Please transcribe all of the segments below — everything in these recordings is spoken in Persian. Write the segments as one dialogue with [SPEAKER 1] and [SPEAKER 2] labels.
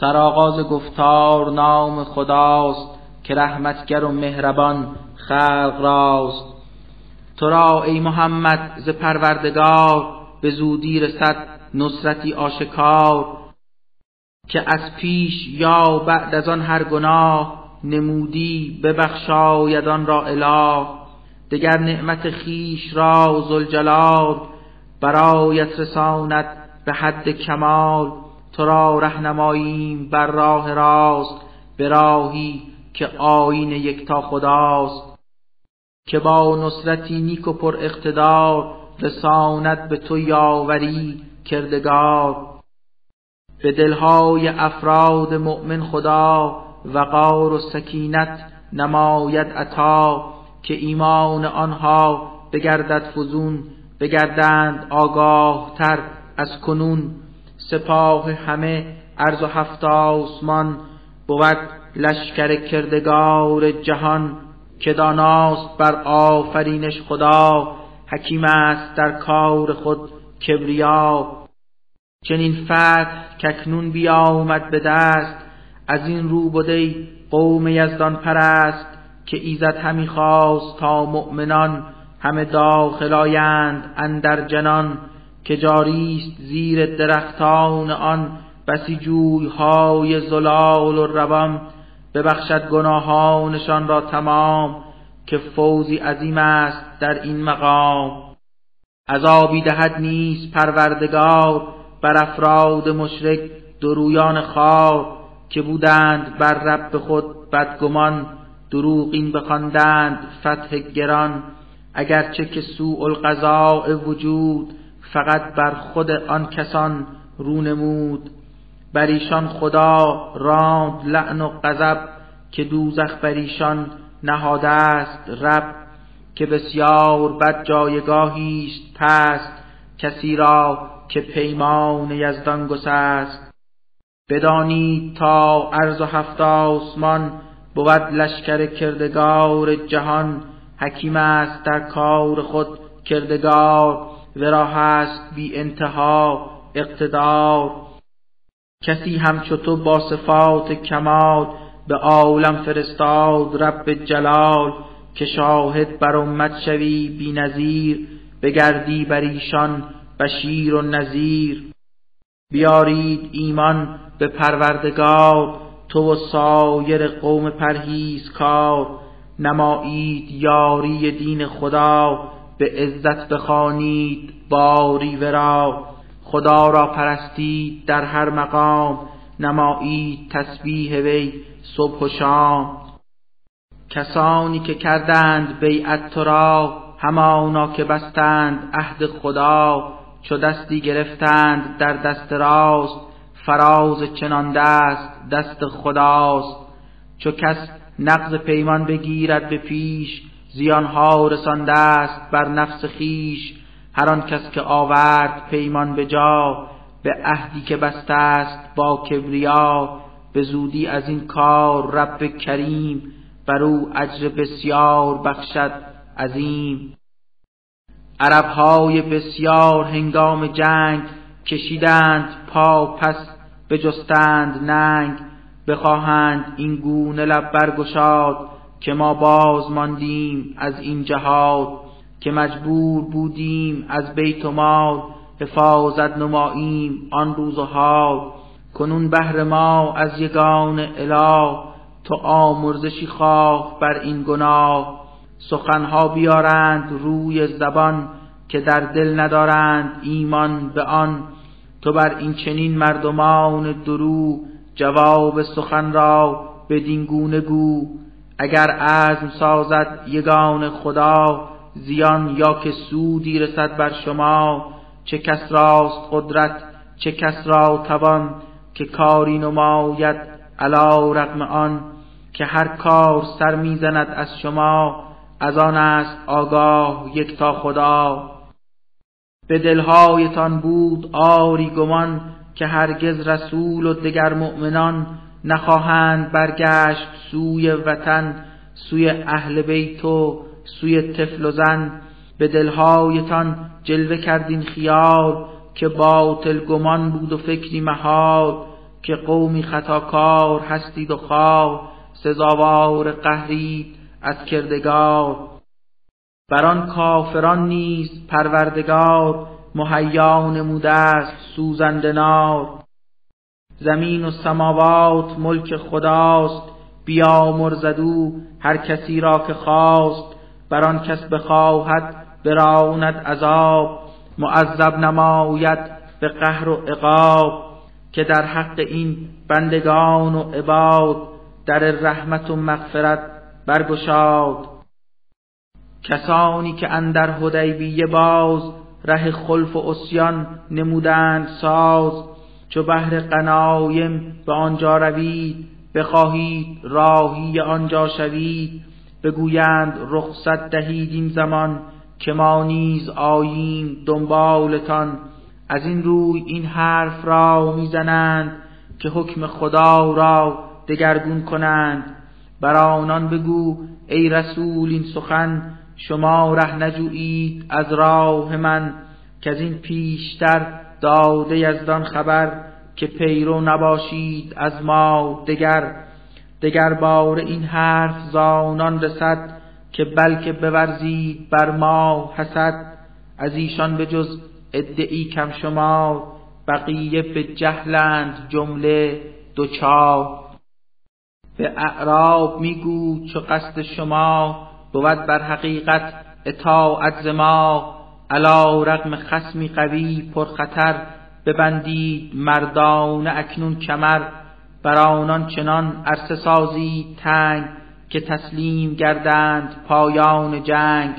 [SPEAKER 1] سرآغاز گفتار نام خداست که رحمتگر و مهربان خلق راست. تو را ای محمد ز پروردگار به زودی رسد نصرتی آشکار که از پیش یا بعد از آن هر گناه نمودی ببخشاید آن را اله. دگر نعمت خیش را زلجلال برایت رساند به حد کمال. تو را رهنماییم بر راه راست به راهی که آین یکتا خداست. که با نصرتی نیک و پر اقتدار رساند به تو یاوری کردگار. به دلهای افراد مؤمن خدا وقار و سکینت نماید عطا. که ایمان آنها بگردد فزون بگردند آگاه تر از کنون. سپاه همه عرض و هفت آسمان بود لشکر کردگار جهان که داناست بر آفرینش خدا حکیم است در کار خود کبریا. چنین فتح ککنون بیامد به دست از این رو بده قوم یزدان پرست که ایزد همی خواست تا مؤمنان همه داخل آیند اندر جنان. که جاریست زیر درختان آن بسی جویهای زلال و روان ببخشد گناهانشان را تمام که فوزی عظیم است در این مقام. عذابی دهد نیست پروردگار بر افراد مشرک درویان خار که بودند بر رب خود بدگمان دروغین بخواندند فتح گران. اگرچه که سوء القضاء وجود فقط بر خود آن کسان رو نمود. بر ایشان خدا راند لعن و غضب که دوزخ بر ایشان نهاده است رب که بسیار بد جایگاهی است پست کسی را که پیمان یزدان گسست. بدانید تا عرض و هفت آسمان بود لشکر کردگار جهان حکیم است در کار خود کردگار. ورا هست بی انتها اقتدار. کسی همچو تو با صفات کمال به عالم فرستاد رب جلال که شاهد بر امت شوی بی نظیر بگردی بر ایشان بشیر و نظیر بیارید ایمان به پروردگار تو و سایر قوم پرهیز کار نمایید یاری دین خدا به عزت بخوانید باری ورا. خدا را پرستید در هر مقام نمایید تسبیح وی صبح و شام. کسانی که کردند بیعت تو را همانا که بستند عهد خدا. چو دستی گرفتند در دست راست فراز چنان دست دست خداست. چو کس نقض پیمان بگیرد به پیش زیانها رسانده است بر نفس خیش. هر آن کس که آورد پیمان به جا به عهدی که بسته است با کبریا. به زودی از این کار رب کریم بر او اجر بسیار بخشد عظیم. عربهای بسیار هنگام جنگ کشیدند پا پس بجستند ننگ. بخواهند این گونه لب برگشاد که ما باز ماندیم از این جهاد که مجبور بودیم از بیت و مال حفاظت نماییم آن روز و حال. کنون بهر ما از یگان اله تو آمرزشی خواه بر این گناه. سخنها بیارند روی زبان که در دل ندارند ایمان به آن. تو بر این چنین مردمان درو جواب سخن را بدین گونه گو. اگر عزم سازد یگان خدا زیان یا که سودی رسد بر شما چه کس راست قدرت چه کس را توان که کاری نماید علا رقم آن که هر کار سر می‌زند از شما از آن است آگاه یک تا خدا. به دلهایتان بود آری گمان که هرگز رسول و دگر مؤمنان نخواهند برگشت سوی وطن سوی اهل بیت و سوی طفل و زن. به دلهایتان جلوه کردین خیال که باطل گمان بود و فکری محال که قومی خطاکار هستید و خواه. سزاوار قهرید از کردگار. بر آن کافران نیز پروردگار مهیا نموده است سوزنده نار. زمین و سماوات ملک خداست بیا مرزدو هر کسی را که خواست بر آن کس بخواهد براند عذاب. معذب نماید به قهر و عقاب که در حق این بندگان و عباد در رحمت و مغفرت برگشاد. کسانی که اندر حدیبیه باز ره خلف و اسیان نمودند ساز. چو بهر قنایم به آنجا روید بخواهید راهی آنجا شوید. بگویند رخصت دهید این زمان که ما نیز آییم دنبالتان. از این روی این حرف را می‌زنند که حکم خدا را دگرگون کنند. بر آنان بگو ای رسول این سخن شما ره نجویید از راه من که از این پیشتر داده یزدان خبر که پیرو نباشید از ما دگر. دگر بار این حرف زانان رسد که بلکه بورزید بر ما حسد. از ایشان به جز ادعی کم شما بقیه به جهلند جمله دوچار. به اعراب میگو چو قصد شما بود بر حقیقت اطاعت ما. علا رغم خسمی قوی پرخطر ببندید مردان اکنون کمر بر آنان چنان عرصه سازی تنگ که تسلیم گردند پایان جنگ.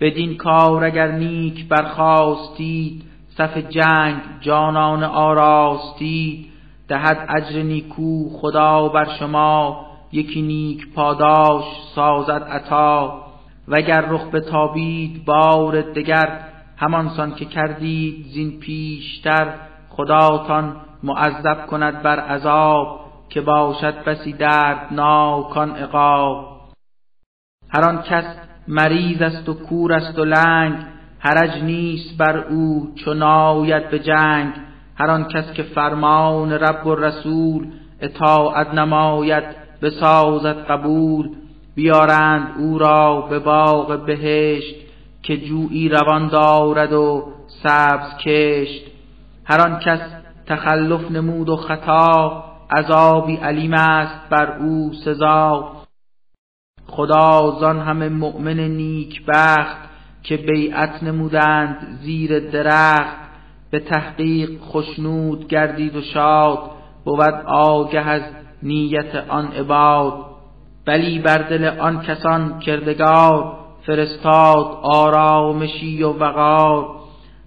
[SPEAKER 1] بدین کار اگر نیک برخواستید صف جنگ جانان آراستید. دهد اجر نیکو خدا بر شما یکی نیک پاداش سازد عطا. وگر رخ تابید بار دگر همانسان که کردید زین پیشتر خداتان معذب کند بر عذاب که باشد بسی دردناکان عقاب. هر آن کس مریض است و کور است و لنگ حرج نیست بر او چو ناید به جنگ. هر آن کس که فرمان رب و رسول اطاعت نماید بسازد قبول بیارند او را به باغ بهشت که جویی روان دارد و سبز کشت. هر آن کس تخلف نمود و خطا عذابی علیم است بر او سزا. خدا زان همه مؤمن نیک بخت که بیعت نمودند زیر درخت. به تحقیق خشنود گردید و شاد بود آگه از نیت آن عباد. بلی بر دل آن کسان کردگار فرستاد آرامشی و وقار.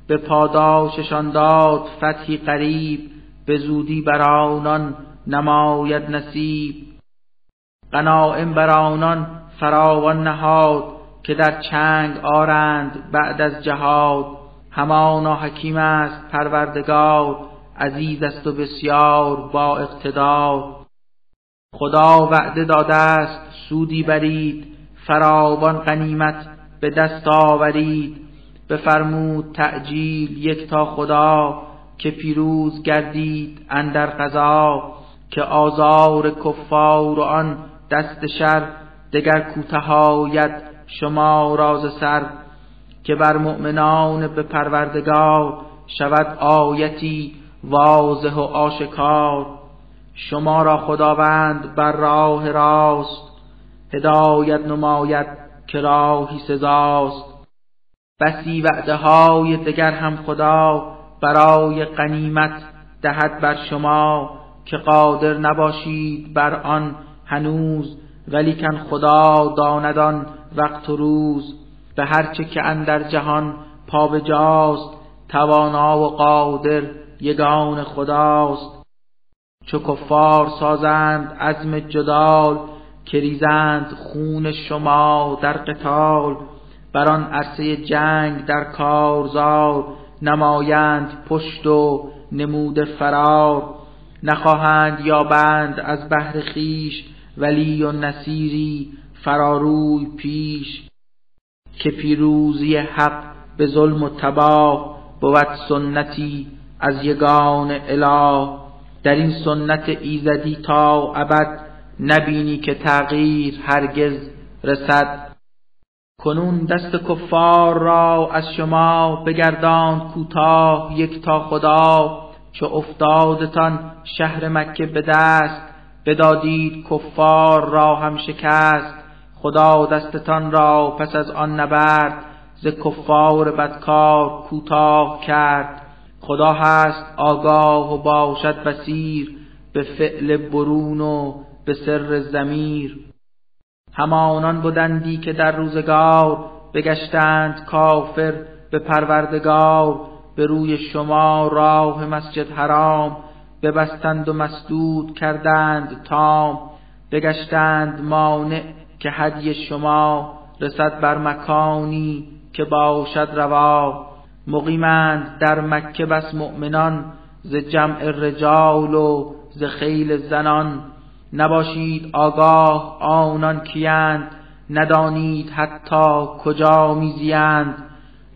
[SPEAKER 1] به پاداششان داد فتحی قریب به زودی بر آنان نماید نصیب. غنائم بر آنان فراوان نهاد که در چنگ آرند بعد از جهاد. همانا حکیم است پروردگار عزیز است و بسیار با اقتدار. خدا وعده داده است سودی برید فراوان غنیمت به دست آورید. بفرمود تعجیل یک تا خدا که پیروز گردید اندر قضا که آزار کفار و آن دست شر دگر کوتهایت شما راز سر. که بر مؤمنان به پروردگار شود آیتی واضح و آشکار. شما را خداوند بر راه راست هدایت نماید که راهی سزاست. بسی وعده های دگر هم خدا برای قنیمت دهد بر شما که قادر نباشید بر آن هنوز ولیکن خدا داندان وقت و روز. به هرچه که اندر جهان پا جاست توانا و قادر یگان خداست. چو کفار سازند عزم جدال که ریزند خون شما در قتال. بر آن عرصه جنگ در کارزار نمایند پشت و نمود فرار. نخواهند یابند از بهر خیش ولی و نصیری فراروی پیش. که پیروزی حق به ظلم و تباه بود سنتی از یگان اله. در این سنت ایزدی تا ابد نبینی که تغییر هرگز رسد. کنون دست کفار را از شما بگردان کوتاه یک تا خدا چو افتادتان شهر مکه به دست. بدادید کفار را هم شکست خدا دستتان را پس از آن نبرد. ز کفار بدکار کوتاه کرد. خدا هست آگاه و باشد بسیر به فعل برون و به سر زمیر همانان بودندی که در روزگار بگشتند کافر به پروردگار به روی شما راه مسجد حرام ببستند و مسدود کردند تام. بگشتند مانع که هدی شما رسد بر مکانی که باشد روا. مقیمند در مکه بس مؤمنان ز جمع رجال و ز خیل زنان. نباشید آگاه آنان کیند ندانید حتی کجا میزیند.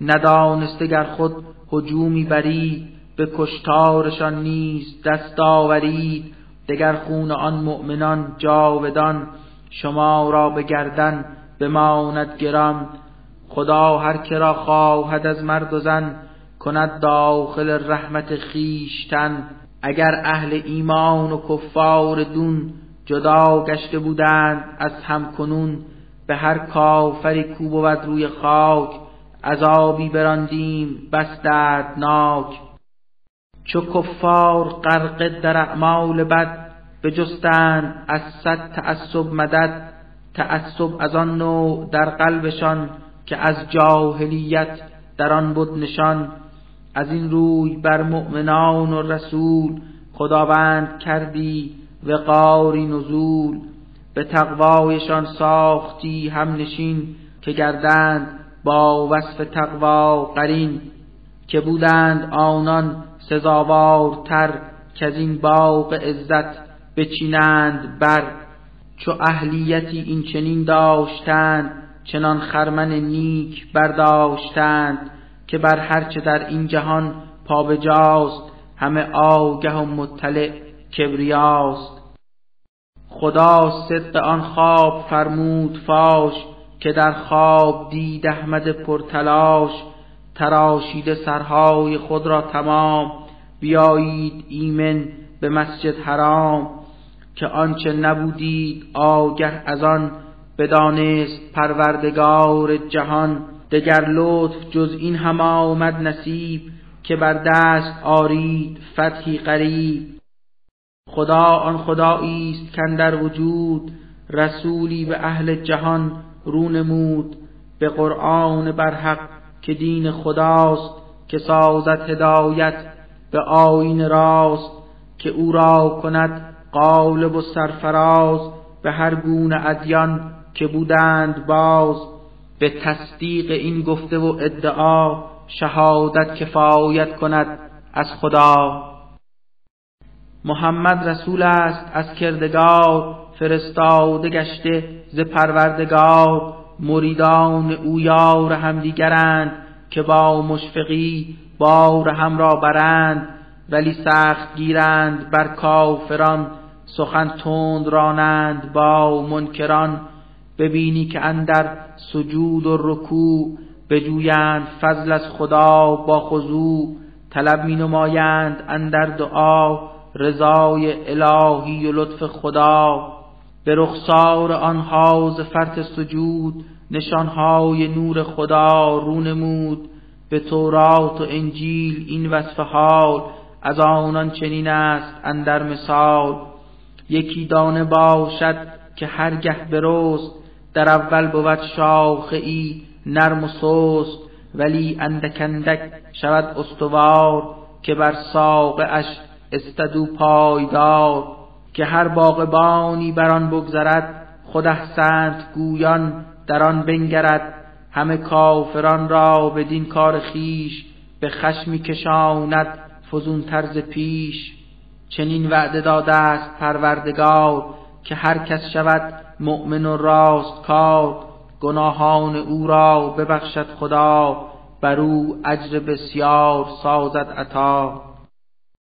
[SPEAKER 1] ندانسته گر خود هجومی برید به کشتارشان نیز دست آورید. دگر خون آن مؤمنان جاودان شما را به گردن بماند گران. خدا هر که را خواهد از مرد و زن کند داخل رحمت خیشتن اگر اهل ایمان و کفار دون جدا گشته بودند از هم کنون به هر کافری کو بود روی خاک عذابی براندیم بس دردناک. چو کفار غرقه در اعمال بد بجستند از صد تعصب مدد تعصب از آن نوع در قلبشان. که از جاهلیت در آن بود نشان از این روی بر مؤمنان و رسول خداوند کردی وقاری نزول به تقوایشان ساختی هم نشین که گردند با وصف تقوا قرین که بودند آنان سزاوارتر که از این باغ عزت بچینند بر چو اهلیتی این چنین داشتند چنان خرمن نیک برداشتند که بر هرچه در این جهان پابجاست همه آگه و مطلع کبریاست. خدا صدق آن خواب فرمود فاش که در خواب دید احمد پرتلاش. تراشیده سرهای خود را تمام بیایید ایمن به مسجد حرام. که آنچه نبودید آگه از آن بدانست پروردگار جهان دگر لطف جز این هم آمد نصیب که بر دست آرید فتحی قریب. خدا آن خدایی است در وجود رسولی به اهل جهان رو نمود به قرآن برحق که دین خداست که سازد هدایت به آین راست که او را کند قالب و سرفراز به هر گونه ادیان. که بودند باز به تصدیق این گفته و ادعا شهادت کفایت کند از خدا. محمد رسول است از کردگار فرستاده گشته ز پروردگار. مریدان او یار همدیگرند که با مشفقی بار هم را برند. ولی سخت گیرند بر کافران سخن تند رانند با منکران. ببینی که اندر سجود و رکوع بجویند فضل از خدا با خضوع طلب می نمایند اندر دعا رضای الهی و لطف خدا. به رخسار آنها ز فرط سجود نشانهای نور خدا رو نمود. به تورات و انجیل این وصف حال از آنان چنین است اندر مثال. یکی دانه باشد که هرگه برست در اول بود شاخه ای نرم و سست ولی اندک اندک شود استوار که بر ساقه اش استدو پایدار که هر باغبانی بر آن بگذرد خود احسنت گویان در آن بنگرد. همه کافران را بدین کار خیش به خشمی کشاند فزون طرز پیش. چنین وعده داده است پروردگار که هر کس شود مؤمن و راست کار گناهان او را ببخشد خدا بر او اجر بسیار سازد عطا.